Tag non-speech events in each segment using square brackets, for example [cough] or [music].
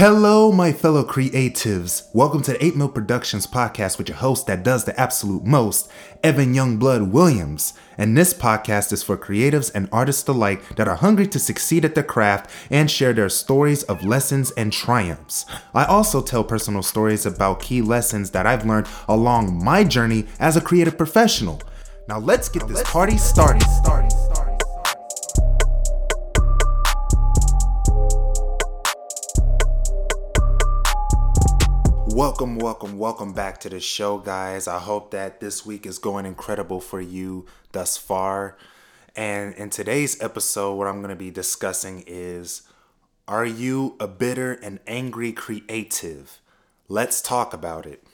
Hello, my fellow creatives. Welcome to the 8 Mil Productions podcast with your host that does the absolute most, Evan Youngblood Williams. And this podcast is for creatives and artists alike that are hungry to succeed at their craft and share their stories of lessons and triumphs. I also tell personal stories about key lessons that I've learned along my journey as a creative professional. Now let's get this party started. Welcome, welcome, welcome back to the show, guys. I hope that this week is going incredible for you thus far. And in today's episode, what I'm going to be discussing is Are you a bitter and angry creative? Let's talk about it.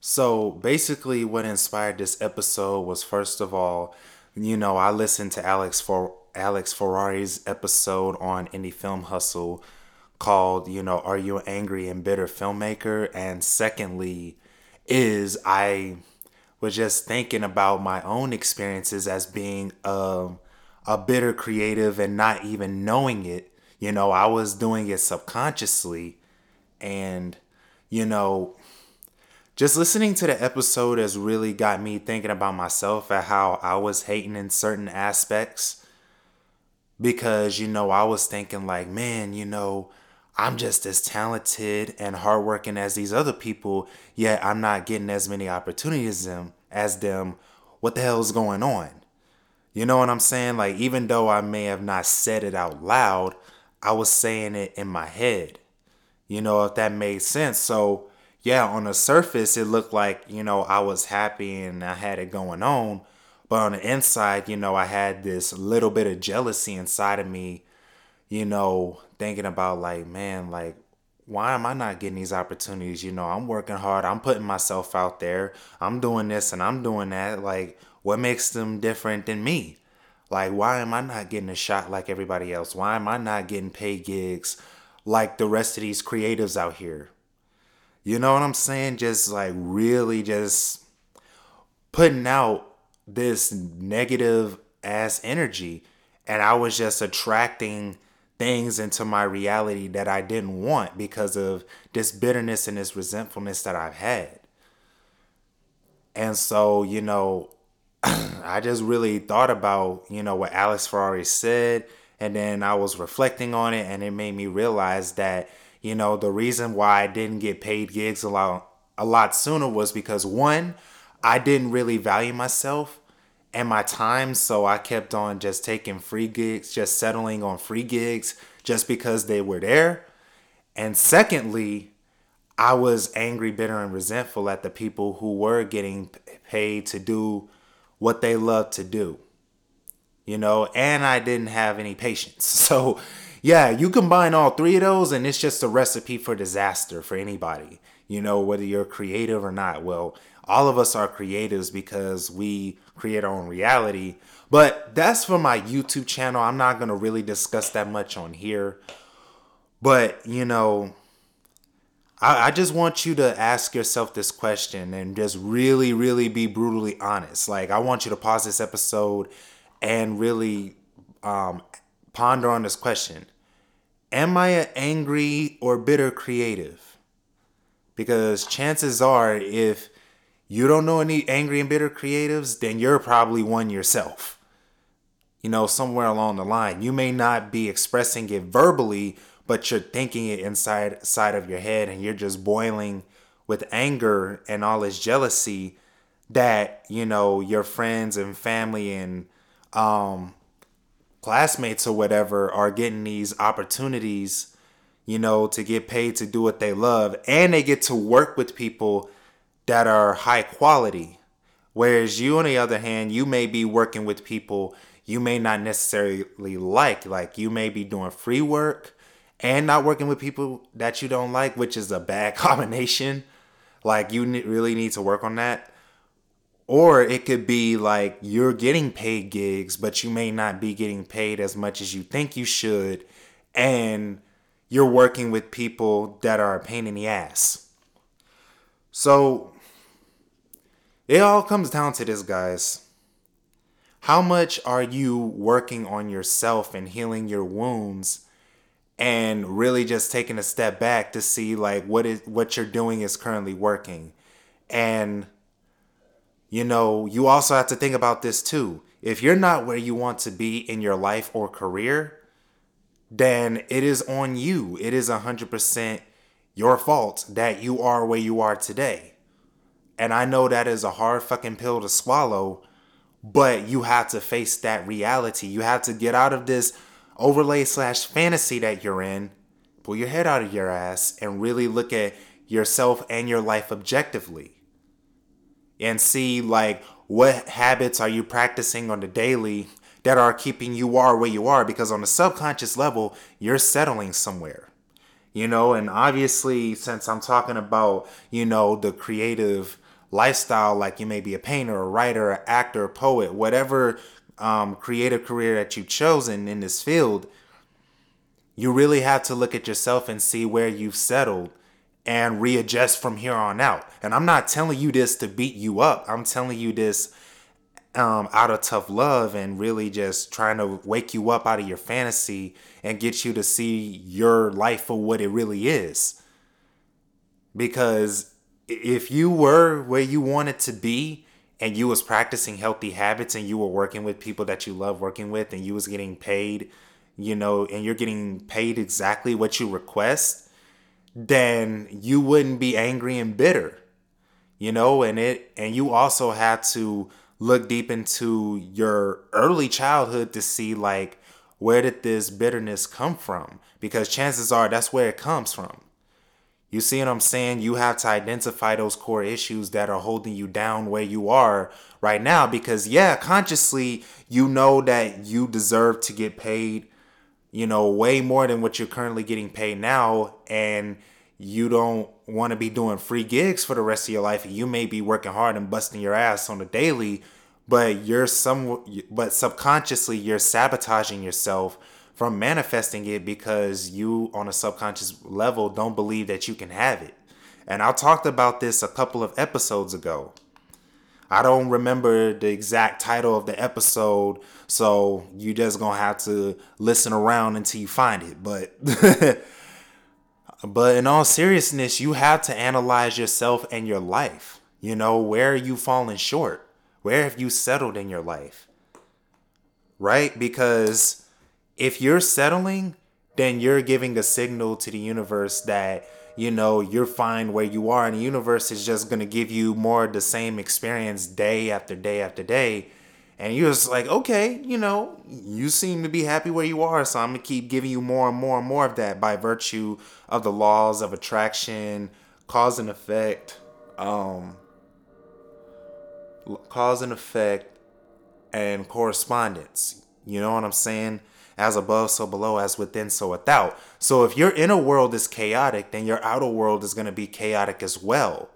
So, basically, what inspired this episode was first of all, you know, I listened to Alex for Alex Ferrari's episode on Indie Film Hustle called, you know, Are You an Angry and Bitter Filmmaker? And secondly, is I was just thinking about my own experiences as being a, a bitter creative and not even knowing it. You know, I was doing it subconsciously. And, you know, just listening to the episode has really got me thinking about myself and how I was hating in certain aspects because you know I was thinking like man you know I'm just as talented and hardworking as these other people, yet I'm not getting as many opportunities as them, as them. What the hell is going on? You know what I'm saying? Like, even though I may have not said it out loud, I was saying it in my head. You know, if that made sense. So, yeah, on the surface, it looked like, you know, I was happy and I had it going on. But on the inside, you know, I had this little bit of jealousy inside of me, you know, thinking about like, man, like why am I not getting these opportunities? You know, I'm working hard. I'm putting myself out there. I'm doing this and I'm doing that. Like, what makes them different than me? Like, why am I not getting a shot like everybody else? Why am I not getting paid gigs like the rest of these creatives out here? You know what I'm saying? Just like really just putting out this negative ass energy. And I was just attracting things into my reality that I didn't want because of this bitterness and this resentfulness that I've had. And so, you know, [clears throat] I just really thought about, you know, what Alex Ferrari said. And then I was reflecting on it and it made me realize that, you know, the reason why I didn't get paid gigs a lot a lot sooner was because one, I didn't really value myself and my time. So I kept on just taking free gigs, just settling on free gigs just because they were there. And secondly, I was angry, bitter, and resentful at the people who were getting paid to do what they love to do. You know, and I didn't have any patience. [laughs] So, yeah, you combine all three of those, and it's just a recipe for disaster for anybody, you know, whether you're creative or not. Well, all of us are creatives because we create our own reality. But that's for my YouTube channel. I'm not going to really discuss that much on here. But, you know, I, I just want you to ask yourself this question and just really, really be brutally honest. Like, I want you to pause this episode and really um, ponder on this question Am I an angry or bitter creative? Because chances are, if you don't know any angry and bitter creatives, then you're probably one yourself. You know, somewhere along the line, you may not be expressing it verbally, but you're thinking it inside side of your head and you're just boiling with anger and all this jealousy that, you know, your friends and family and um classmates or whatever are getting these opportunities, you know, to get paid to do what they love and they get to work with people that are high quality. Whereas you, on the other hand, you may be working with people you may not necessarily like. Like you may be doing free work and not working with people that you don't like, which is a bad [laughs] combination. Like you really need to work on that. Or it could be like you're getting paid gigs, but you may not be getting paid as much as you think you should. And you're working with people that are a pain in the ass. So it all comes down to this, guys. How much are you working on yourself and healing your wounds and really just taking a step back to see like what is what you're doing is currently working. And you know, you also have to think about this too. If you're not where you want to be in your life or career, then it is on you. It is 100% your fault that you are where you are today. And I know that is a hard fucking pill to swallow, but you have to face that reality. You have to get out of this overlay slash fantasy that you're in, pull your head out of your ass, and really look at yourself and your life objectively. And see, like, what habits are you practicing on the daily that are keeping you are where you are? Because on the subconscious level, you're settling somewhere you know and obviously since i'm talking about you know the creative lifestyle like you may be a painter a writer an actor a poet whatever um, creative career that you've chosen in this field you really have to look at yourself and see where you've settled and readjust from here on out and i'm not telling you this to beat you up i'm telling you this um, out of tough love and really just trying to wake you up out of your fantasy and get you to see your life for what it really is. Because if you were where you wanted to be and you was practicing healthy habits and you were working with people that you love working with and you was getting paid, you know, and you're getting paid exactly what you request, then you wouldn't be angry and bitter. You know, and it and you also had to look deep into your early childhood to see like where did this bitterness come from because chances are that's where it comes from you see what i'm saying you have to identify those core issues that are holding you down where you are right now because yeah consciously you know that you deserve to get paid you know way more than what you're currently getting paid now and you don't want to be doing free gigs for the rest of your life you may be working hard and busting your ass on a daily but you're some but subconsciously you're sabotaging yourself from manifesting it because you on a subconscious level don't believe that you can have it. And i talked about this a couple of episodes ago i don't remember the exact title of the episode so you just gonna have to listen around until you find it but [laughs] But in all seriousness, you have to analyze yourself and your life. You know, where are you falling short? Where have you settled in your life? Right? Because if you're settling, then you're giving a signal to the universe that, you know, you're fine where you are, and the universe is just to give you more of the same experience day after day after day and you're just like, okay, you know, you seem to be happy where you are, so I'm gonna keep giving you more and more and more of that by virtue of the laws of attraction, cause and effect, um, cause and effect, and correspondence. You know what I'm saying? As above, so below, as within, so without. So if your inner world is chaotic, then your outer world is gonna be chaotic as well.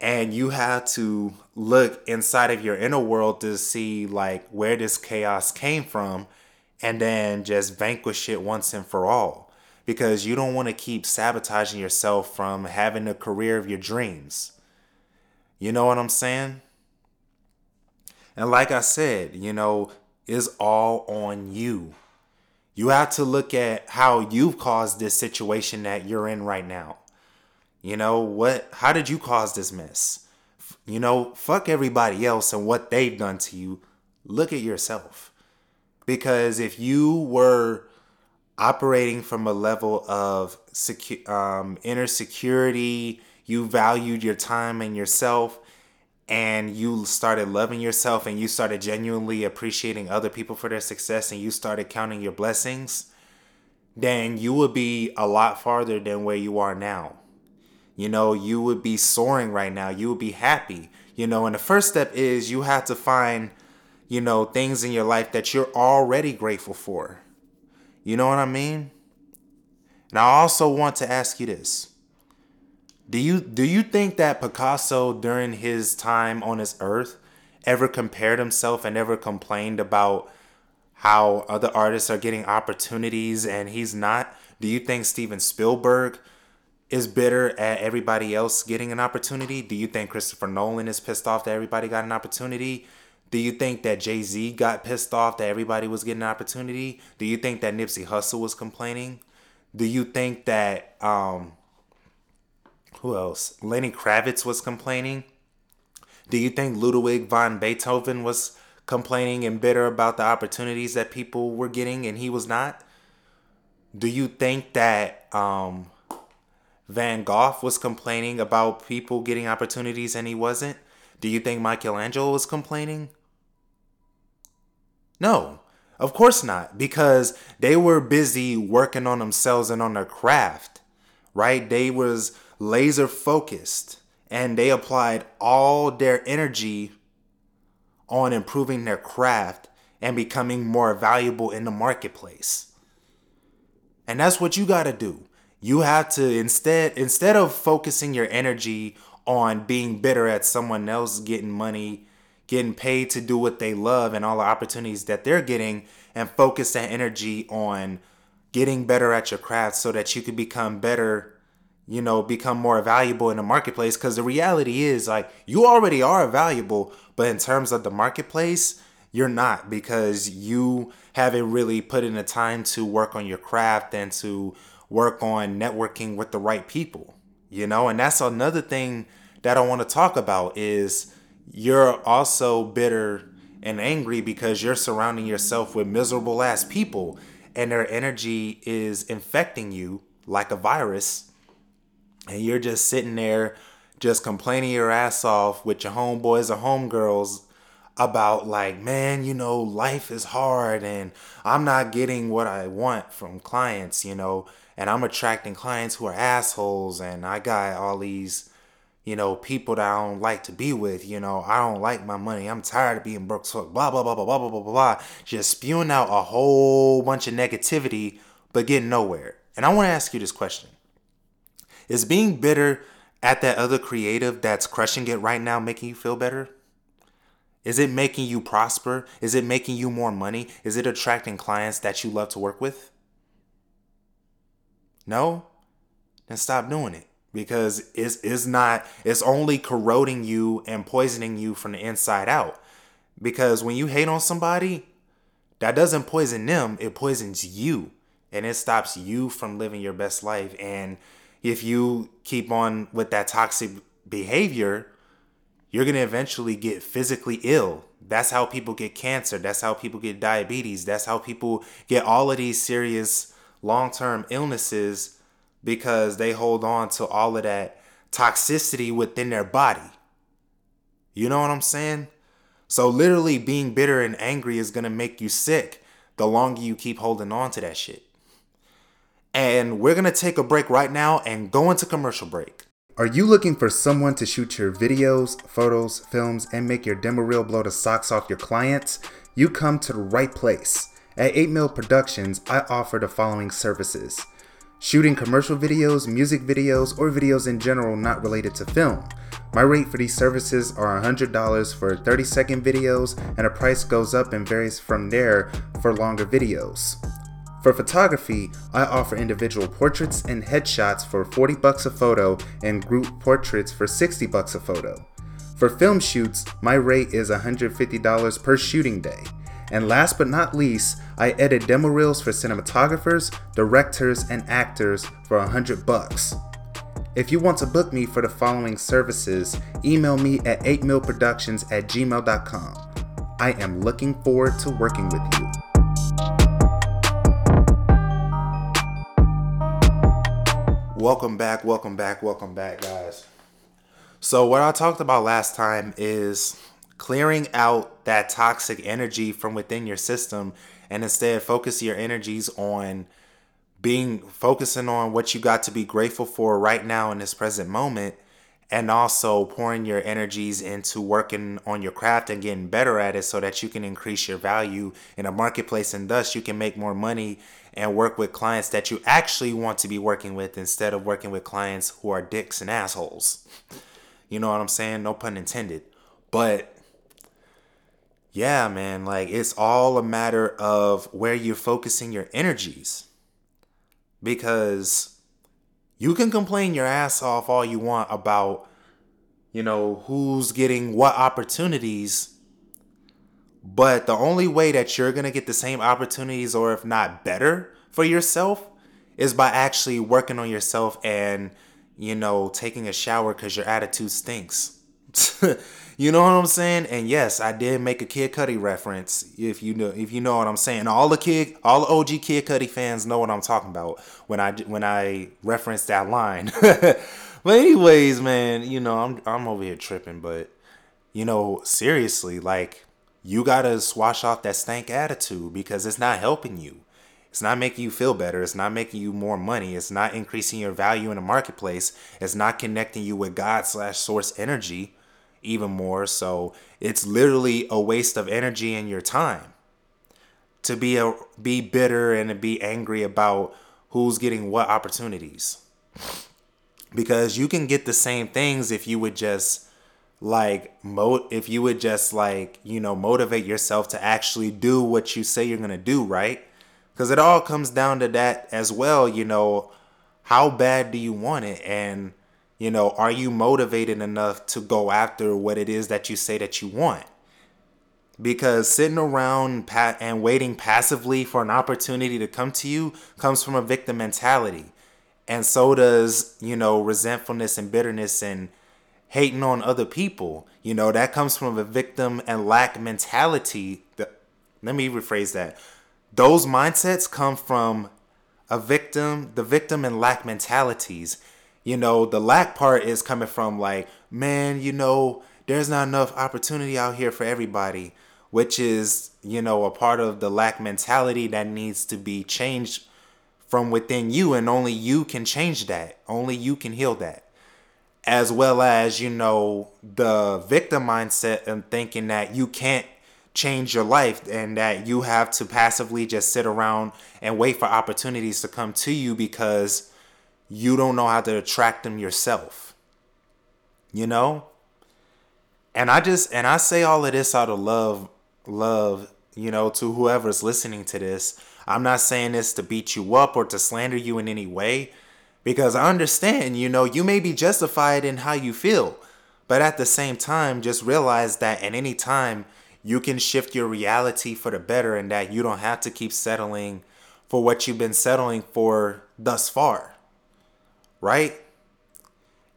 And you have to look inside of your inner world to see like where this chaos came from and then just vanquish it once and for all. Because you don't want to keep sabotaging yourself from having the career of your dreams. You know what i'm saying? And like i said you know is all on you you have to look at how you've caused this situation that you're in right now you know, what how did you cause this mess? You know, fuck everybody else and what they've done to you. Look at yourself. Because if you were operating from a level of secu- um, inner security, you valued your time and yourself, and you started loving yourself and you started genuinely appreciating other people for their success and you started counting your blessings, then you would be a lot farther than where you are now you know, you would be soaring right now. You would be happy. You know, and the first step is you have to find, you know, things in your life that you're already grateful for. You know what I mean? And I also want to ask you this. Do you do you think that Picasso during his time on this earth ever compared himself and ever complained about how other artists are getting opportunities and he's not? Do you think Steven Spielberg is bitter at everybody else getting an opportunity? Do you think Christopher Nolan is pissed off that everybody got an opportunity? Do you think that Jay Z got pissed off that everybody was getting an opportunity? Do you think that Nipsey Hussle was complaining? Do you think that um who else? Lenny Kravitz was complaining? Do you think Ludwig von Beethoven was complaining and bitter about the opportunities that people were getting and he was not? Do you think that um Van Gogh was complaining about people getting opportunities and he wasn't? Do you think Michelangelo was complaining? No, of course not, because they were busy working on themselves and on their craft, right? They was laser focused and they applied all their energy on improving their craft and becoming more valuable in the marketplace. And that's what you got to do. You have to instead instead of focusing your energy on being bitter at someone else getting money, getting paid to do what they love and all the opportunities that they're getting and focus that energy on getting better at your craft so that you can become better you know become more valuable in the marketplace because the reality is like you already are valuable but in terms of the marketplace you're not because you haven't really put in the time to work on your craft and to work on networking with the right people you know? And that's another thing that i want to talk about is you're also bitter and angry because you're surrounding yourself with miserable ass people and their energy is infecting you like a virus and you're just sitting there just complaining your ass off with your homeboys or homegirls about like man you know life is hard and i'm not getting what i want from clients you know and i'm attracting clients who are assholes and i got all these you know people that i don't like to be with you know i don't like my money i'm tired of being broke so blah blah blah blah blah blah blah blah blah just spewing out a whole bunch of negativity but getting nowhere. And i want to ask you this question is being bitter at that other creative that's crushing it right now making you feel better is it making you prosper? Is it making you more money? Is it attracting clients that you love to work with? No? Then stop doing it because it's, it's not, it's only corroding you and poisoning you from the inside out. Because when you hate on somebody, that doesn't poison them, it poisons you and it stops you from living your best life. And if you keep on with that toxic behavior, you're going to eventually get physically ill. That's how people get cancer. That's how people get diabetes. That's how people get all of these serious long term illnesses because they hold on to all of that toxicity within their body. You know what I'm saying? So, literally, being bitter and angry is going to make you sick the longer you keep holding on to that shit. And we're to take a break right now and go into commercial break. Are you looking for someone to shoot your videos, photos, films, and make your demo reel blow the socks off your clients? You come to the right place. At 8 Mil Productions, I offer the following services shooting commercial videos, music videos, or videos in general not related to film. My rate for these services are $100 for 30 second videos, and the price goes up and varies from there for longer videos. For photography, I offer individual portraits and headshots for 40 bucks a photo and group portraits for 60 bucks a photo. For film shoots, my rate is $150 per shooting day. And last but not least, I edit demo reels for cinematographers, directors, and actors for 100 bucks. If you want to book me for the following services, email me at 8milproductions at gmail.com. I am looking forward to working with you. Welcome back, welcome back, welcome back, guys. So, what I talked about last time is clearing out that toxic energy from within your system and instead focus your energies on being focusing on what you got to be grateful for right now in this present moment and also pouring your energies into working on your craft and getting better at it so that you can increase your value in a marketplace and thus you can make more money and work with clients that you actually want to be working with instead of working with clients who are dicks and assholes. You know what I'm saying? No pun intended. But yeah, man, like it's all a matter of where you're focusing your energies. Because you can complain your ass off all you want about, you know, who's getting what opportunities but the only way that you're going to get the same opportunities, or if not better, for yourself is by actually working on yourself and, you know, taking a shower because your attitude stinks. [laughs] you know what I'm saying? And yes, I did make a Kid Cudi reference. If you know, if you know what I'm saying, all the kid, all the OG Kid Cudi fans know what I'm talking about when I when I reference that line. [laughs] but anyways, man, you know, I'm I'm over here tripping, but you know, seriously, like you gotta swash off that stank attitude because it's not helping you. It's not making you feel better. It's not making you more money. It's not increasing your value in the marketplace. It's not connecting you with God slash source energy even more. So it's literally a waste of energy and your time to be a be bitter and to be angry about who's getting what opportunities. Because you can get the same things if you would just like mo if you would just like, you know, motivate yourself to actually do what you say you're going to do, right? Cuz it all comes down to that as well, you know, how bad do you want it and you know, are you motivated enough to go after what it is that you say that you want? Because sitting around and waiting passively for an opportunity to come to you comes from a victim mentality. And so does, you know, resentfulness and bitterness and hating on other people. You know, that comes from a victim and lack mentality. Let me rephrase that. Those mindsets come from a victim, the victim and lack mentalities you know, the lack part is coming from like, man, you know, there's not enough opportunity out here for everybody, which is, you know, a part of the lack mentality that needs to be changed from within you. And only you can change that. Only you can heal that. As well as, you know, the victim mindset and thinking that you can't change your life and that you have to passively just sit around and wait for opportunities to come to you because you don't know how to attract them yourself. You know? And I just and I say all of this out of love, love, you know, to whoever's listening to this. I'm not saying this to beat you up or to slander you in any way because I understand, you know, you may be justified in how you feel. But at the same time, just realize that at any time you can shift your reality for the better and that you don't have to keep settling for what you've been settling for thus far right?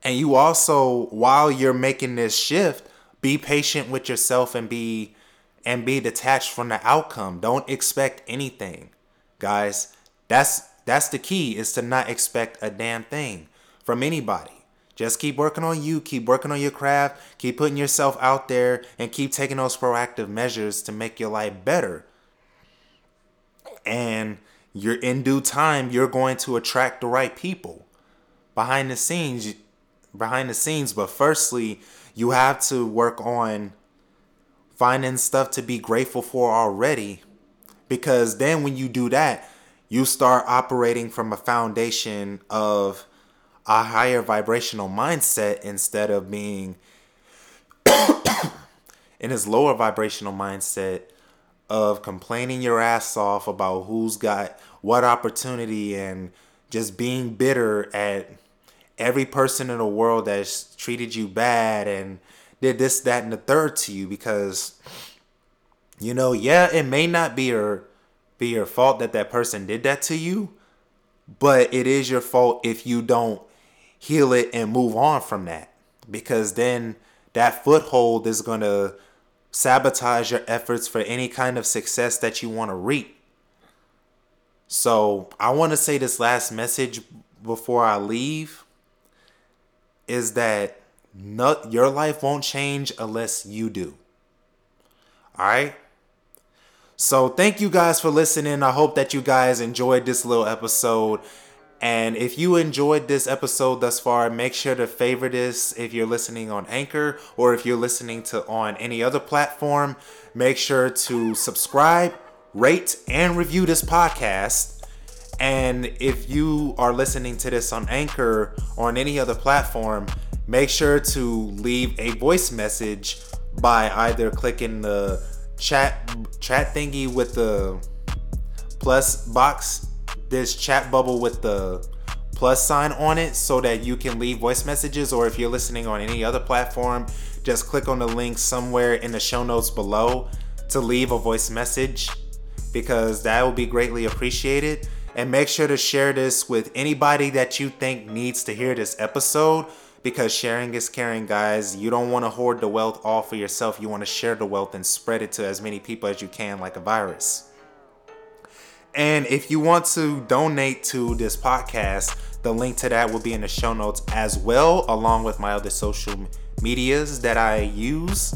And you also, while you're making this shift, be patient with yourself and be and be detached from the outcome. Don't expect anything. Guys, that's that's the key is to not expect a damn thing from anybody. Just keep working on you, keep working on your craft, keep putting yourself out there and keep taking those proactive measures to make your life better. And you're in due time, you're going to attract the right people behind the scenes behind the scenes but firstly you have to work on finding stuff to be grateful for already because then when you do that you start operating from a foundation of a higher vibrational mindset instead of being [coughs] in this lower vibrational mindset of complaining your ass off about who's got what opportunity and just being bitter at every person in the world that's treated you bad and did this, that, and the third to you because you know, yeah, it may not be your be your fault that that person did that to you, but it is your fault if you don't heal it and move on from that because then that foothold is going to sabotage your efforts for any kind of success that you want to reap. So, I want to say this last message before I leave is that not, your life won't change unless you do. All right? So, thank you guys for listening. I hope that you guys enjoyed this little episode. And if you enjoyed this episode thus far, make sure to favorite this if you're listening on Anchor or if you're listening to on any other platform. Make sure to subscribe, rate, and review this podcast. And if you are listening to this on Anchor or on any other platform, make sure to leave a voice message by either clicking the chat chat thingy with the plus box, this chat bubble with the plus sign on it so that you can leave voice messages or if you're listening on any other platform, just click on the link somewhere in the show notes below to leave a voice message because that will be greatly appreciated. And make sure to share this with anybody that you think needs to hear this episode because sharing is caring, guys. You don't want to hoard the wealth all for yourself. You want to share the wealth and spread it to as many people as you can, like a virus. And if you want to donate to this podcast, the link to that will be in the show notes as well, along with my other social medias that I use.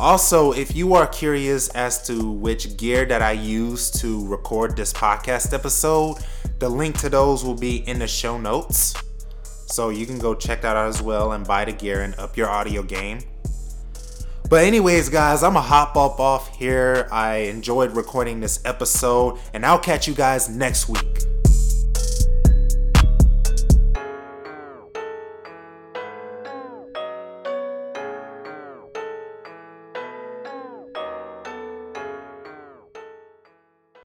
Also, if you are curious as to which gear that I use to record this podcast episode, the link to those will be in the show notes. So you can go check that out as well and buy the gear and up your audio game. But, anyways, guys, I'm a hop up off here. I enjoyed recording this episode, and I'll catch you guys next week.